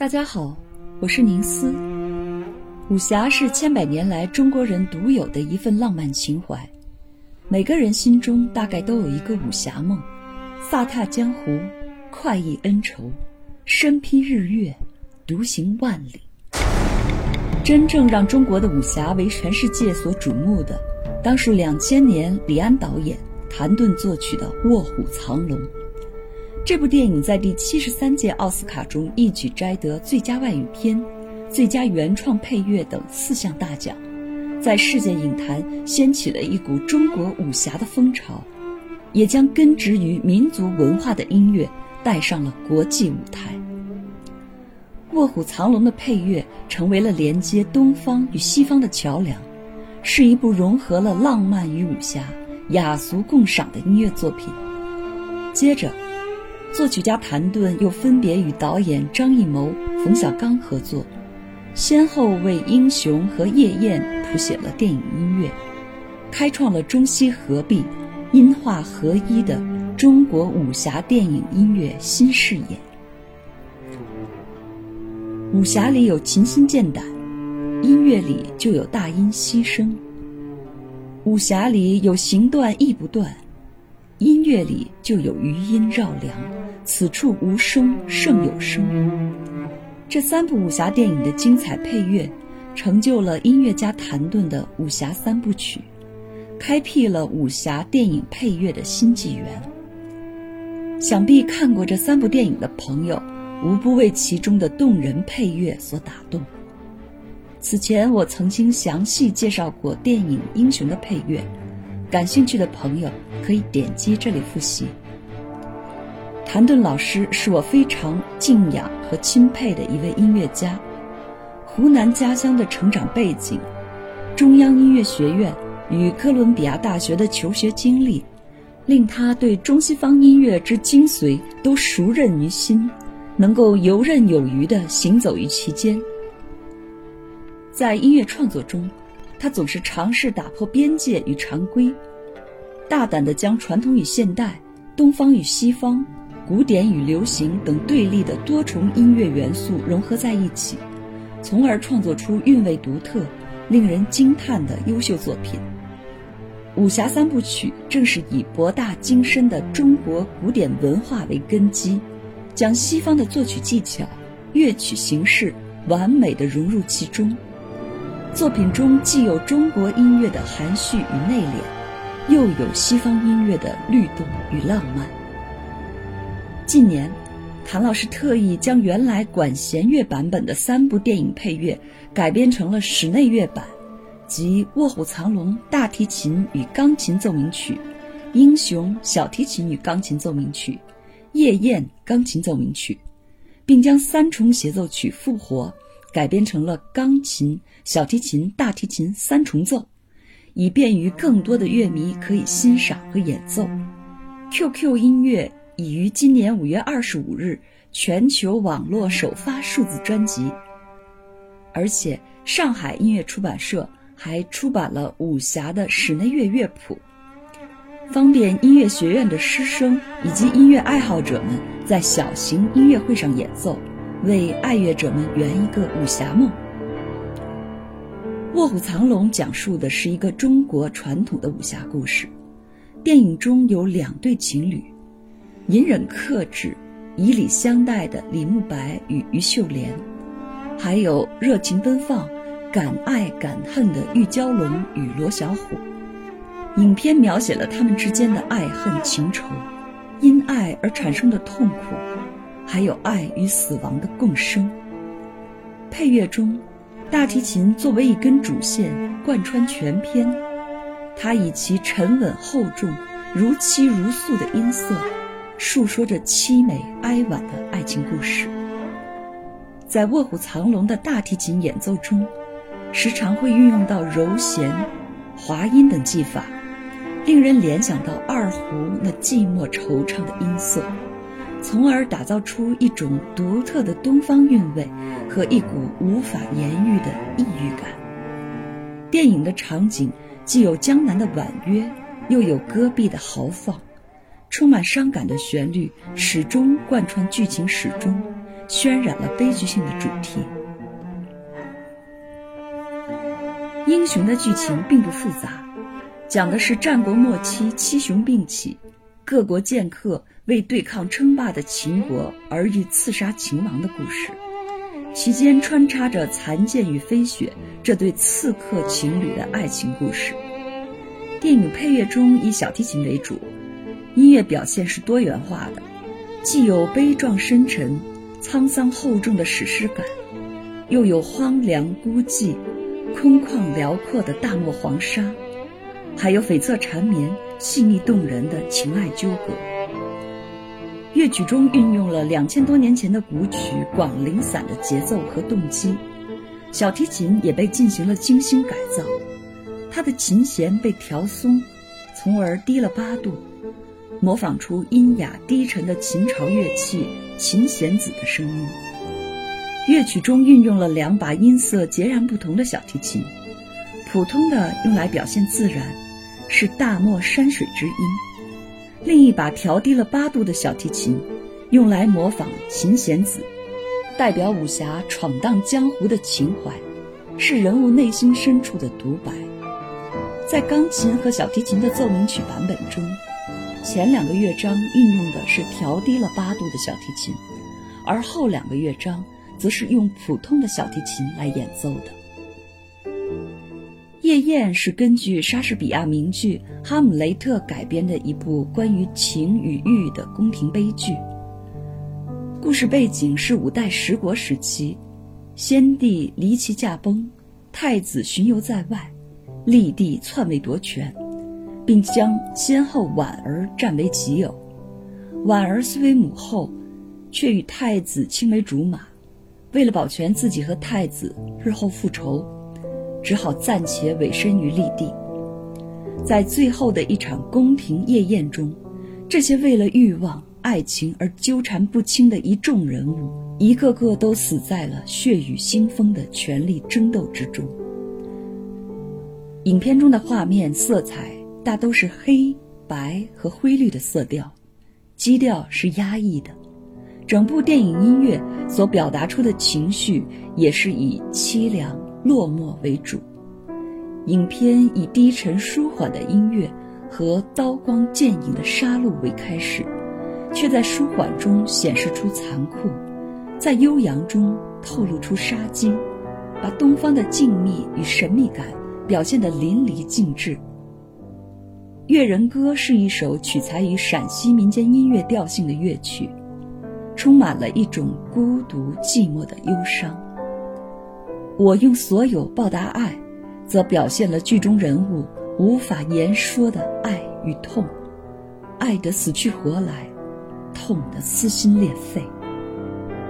大家好，我是宁思。武侠是千百年来中国人独有的一份浪漫情怀，每个人心中大概都有一个武侠梦，飒沓江湖，快意恩仇，身披日月，独行万里。真正让中国的武侠为全世界所瞩目的，当属两千年李安导演、谭盾作曲的《卧虎藏龙》。这部电影在第七十三届奥斯卡中一举摘得最佳外语片、最佳原创配乐等四项大奖，在世界影坛掀起了一股中国武侠的风潮，也将根植于民族文化的音乐带上了国际舞台。《卧虎藏龙》的配乐成为了连接东方与西方的桥梁，是一部融合了浪漫与武侠、雅俗共赏的音乐作品。接着。作曲家谭盾又分别与导演张艺谋、冯小刚合作，先后为《英雄》和《夜宴》谱写了电影音乐，开创了中西合璧、音画合一的中国武侠电影音乐新视野。武侠里有琴心剑胆，音乐里就有大音希声；武侠里有行断意不断，音乐里就有余音绕梁。此处无声胜有声。这三部武侠电影的精彩配乐，成就了音乐家谭盾的武侠三部曲，开辟了武侠电影配乐的新纪元。想必看过这三部电影的朋友，无不为其中的动人配乐所打动。此前我曾经详细介绍过电影《英雄》的配乐，感兴趣的朋友可以点击这里复习。谭盾老师是我非常敬仰和钦佩的一位音乐家。湖南家乡的成长背景，中央音乐学院与哥伦比亚大学的求学经历，令他对中西方音乐之精髓都熟认于心，能够游刃有余地行走于其间。在音乐创作中，他总是尝试打破边界与常规，大胆地将传统与现代、东方与西方。古典与流行等对立的多重音乐元素融合在一起，从而创作出韵味独特、令人惊叹的优秀作品。武侠三部曲正是以博大精深的中国古典文化为根基，将西方的作曲技巧、乐曲形式完美的融入其中。作品中既有中国音乐的含蓄与内敛，又有西方音乐的律动与浪漫。近年，谭老师特意将原来管弦乐版本的三部电影配乐改编成了室内乐版，即《卧虎藏龙》大提琴与钢琴奏鸣曲，《英雄》小提琴与钢琴奏鸣曲，《夜宴》钢琴奏鸣曲，并将三重协奏曲复活，改编成了钢琴、小提琴、大提琴三重奏，以便于更多的乐迷可以欣赏和演奏。QQ 音乐。已于今年五月二十五日全球网络首发数字专辑，而且上海音乐出版社还出版了武侠的室内乐乐谱，方便音乐学院的师生以及音乐爱好者们在小型音乐会上演奏，为爱乐者们圆一个武侠梦。《卧虎藏龙》讲述的是一个中国传统的武侠故事，电影中有两对情侣。隐忍克制、以礼相待的李慕白与于秀莲，还有热情奔放、敢爱敢恨的玉娇龙与罗小虎。影片描写了他们之间的爱恨情仇，因爱而产生的痛苦，还有爱与死亡的共生。配乐中，大提琴作为一根主线贯穿全片，它以其沉稳厚重、如泣如诉的音色。述说着凄美哀婉的爱情故事。在《卧虎藏龙》的大提琴演奏中，时常会运用到柔弦、滑音等技法，令人联想到二胡那寂寞惆怅的音色，从而打造出一种独特的东方韵味和一股无法言喻的异域感。电影的场景既有江南的婉约，又有戈壁的豪放。充满伤感的旋律始终贯穿剧情始终，渲染了悲剧性的主题。英雄的剧情并不复杂，讲的是战国末期七雄并起，各国剑客为对抗称霸的秦国而欲刺杀秦王的故事，其间穿插着残剑与飞雪这对刺客情侣的爱情故事。电影配乐中以小提琴为主，音乐表现是多元化的，既有悲壮深沉、沧桑厚重的史诗感，又有荒凉孤寂。空旷辽阔的大漠黄沙，还有悱恻缠绵、细腻动人的情爱纠葛。乐曲中运用了两千多年前的古曲《广陵散》的节奏和动机，小提琴也被进行了精心改造，它的琴弦被调松，从而低了八度，模仿出阴雅低沉的秦朝乐器琴弦子的声音。乐曲中运用了两把音色截然不同的小提琴，普通的用来表现自然，是大漠山水之音；另一把调低了八度的小提琴，用来模仿琴弦子，代表武侠闯荡江湖的情怀，是人物内心深处的独白。在钢琴和小提琴的奏鸣曲版本中，前两个乐章运用的是调低了八度的小提琴，而后两个乐章。则是用普通的小提琴来演奏的。《夜宴》是根据莎士比亚名剧《哈姆雷特》改编的一部关于情与欲的宫廷悲剧。故事背景是五代十国时期，先帝离奇驾崩，太子巡游在外，立帝篡位夺权，并将先后婉儿占为己有。婉儿虽为母后，却与太子青梅竹马。为了保全自己和太子日后复仇，只好暂且委身于立地。在最后的一场宫廷夜宴中，这些为了欲望、爱情而纠缠不清的一众人物，一个个都死在了血雨腥风的权力争斗之中。影片中的画面色彩大都是黑白和灰绿的色调，基调是压抑的。整部电影音乐所表达出的情绪也是以凄凉落寞为主。影片以低沉舒缓的音乐和刀光剑影的杀戮为开始，却在舒缓中显示出残酷，在悠扬中透露出杀机，把东方的静谧与神秘感表现得淋漓尽致。《越人歌》是一首取材于陕西民间音乐调性的乐曲。充满了一种孤独寂寞的忧伤。我用所有报答爱，则表现了剧中人物无法言说的爱与痛，爱得死去活来，痛得撕心裂肺。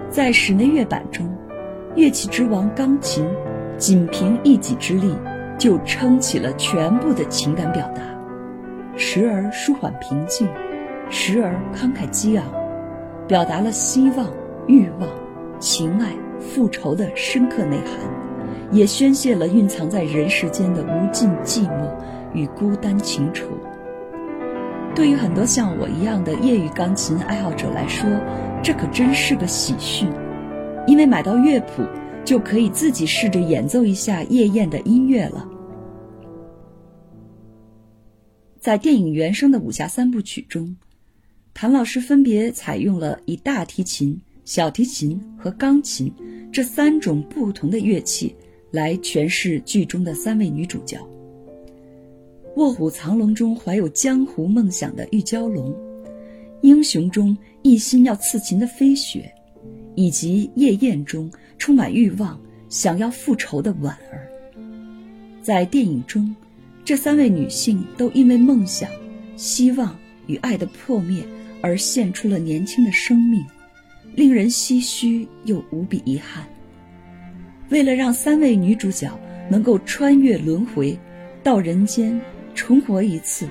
在室内乐版中，乐器之王钢琴，仅凭一己之力，就撑起了全部的情感表达，时而舒缓平静，时而慷慨激昂。表达了希望、欲望、情爱、复仇的深刻内涵，也宣泄了蕴藏在人世间的无尽寂寞与孤单情愁。对于很多像我一样的业余钢琴爱好者来说，这可真是个喜讯，因为买到乐谱就可以自己试着演奏一下夜宴的音乐了。在电影原声的武侠三部曲中。谭老师分别采用了以大提琴、小提琴和钢琴这三种不同的乐器来诠释剧中的三位女主角。《卧虎藏龙》中怀有江湖梦想的玉娇龙，《英雄》中一心要刺秦的飞雪，以及《夜宴》中充满欲望、想要复仇的婉儿。在电影中，这三位女性都因为梦想、希望与爱的破灭。而献出了年轻的生命，令人唏嘘又无比遗憾。为了让三位女主角能够穿越轮回，到人间重活一次，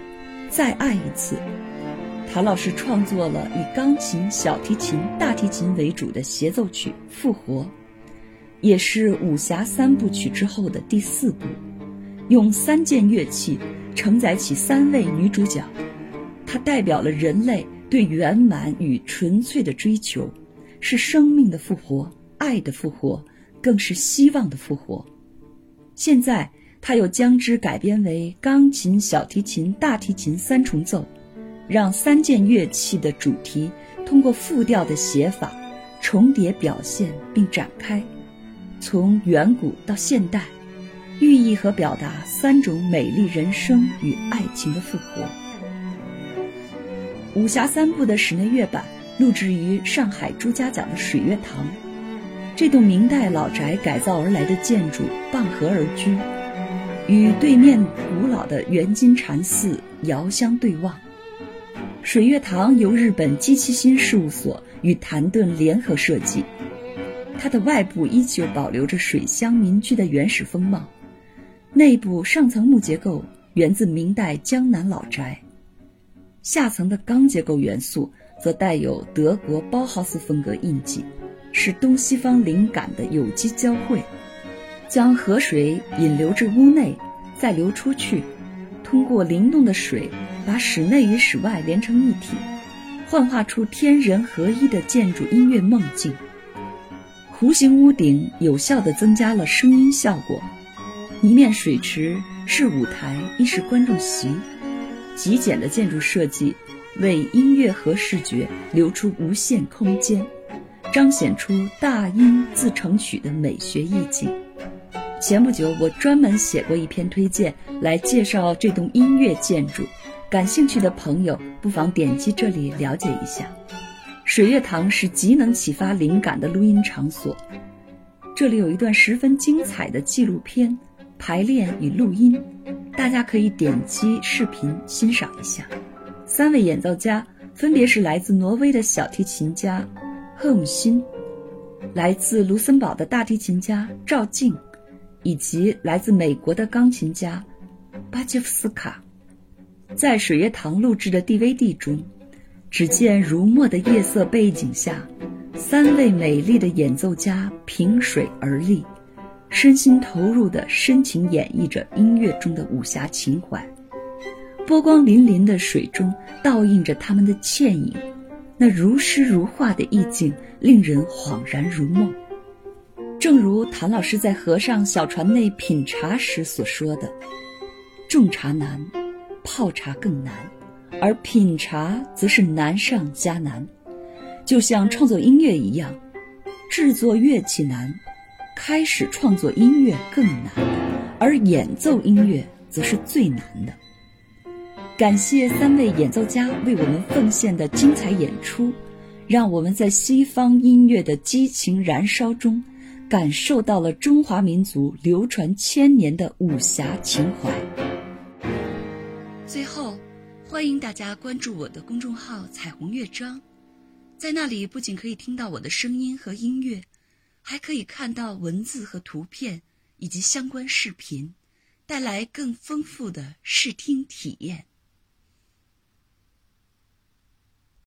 再爱一次，谭老师创作了以钢琴、小提琴、大提琴为主的协奏曲《复活》，也是武侠三部曲之后的第四部，用三件乐器承载起三位女主角，它代表了人类。对圆满与纯粹的追求，是生命的复活、爱的复活，更是希望的复活。现在，他又将之改编为钢琴、小提琴、大提琴三重奏，让三件乐器的主题通过复调的写法重叠表现并展开，从远古到现代，寓意和表达三种美丽人生与爱情的复活。武侠三部的室内乐版录制于上海朱家角的水月堂，这栋明代老宅改造而来的建筑傍河而居，与对面古老的圆金禅寺遥相对望。水月堂由日本机器新事务所与谭盾联合设计，它的外部依旧保留着水乡民居的原始风貌，内部上层木结构源自明代江南老宅。下层的钢结构元素则带有德国包豪斯风格印记，是东西方灵感的有机交汇，将河水引流至屋内，再流出去，通过灵动的水把室内与室外连成一体，幻化出天人合一的建筑音乐梦境。弧形屋顶有效地增加了声音效果，一面水池是舞台，一是观众席。极简的建筑设计，为音乐和视觉留出无限空间，彰显出大音自成曲的美学意境。前不久，我专门写过一篇推荐来介绍这栋音乐建筑，感兴趣的朋友不妨点击这里了解一下。水月堂是极能启发灵感的录音场所，这里有一段十分精彩的纪录片排练与录音。大家可以点击视频欣赏一下。三位演奏家分别是来自挪威的小提琴家赫姆辛，来自卢森堡的大提琴家赵静，以及来自美国的钢琴家巴切夫斯卡。在水月堂录制的 DVD 中，只见如墨的夜色背景下，三位美丽的演奏家凭水而立。身心投入地深情演绎着音乐中的武侠情怀，波光粼粼的水中倒映着他们的倩影，那如诗如画的意境令人恍然如梦。正如谭老师在和尚小船内品茶时所说的：“种茶难，泡茶更难，而品茶则是难上加难。”就像创作音乐一样，制作乐器难。开始创作音乐更难，而演奏音乐则是最难的。感谢三位演奏家为我们奉献的精彩演出，让我们在西方音乐的激情燃烧中，感受到了中华民族流传千年的武侠情怀。最后，欢迎大家关注我的公众号“彩虹乐章”，在那里不仅可以听到我的声音和音乐。还可以看到文字和图片，以及相关视频，带来更丰富的视听体验。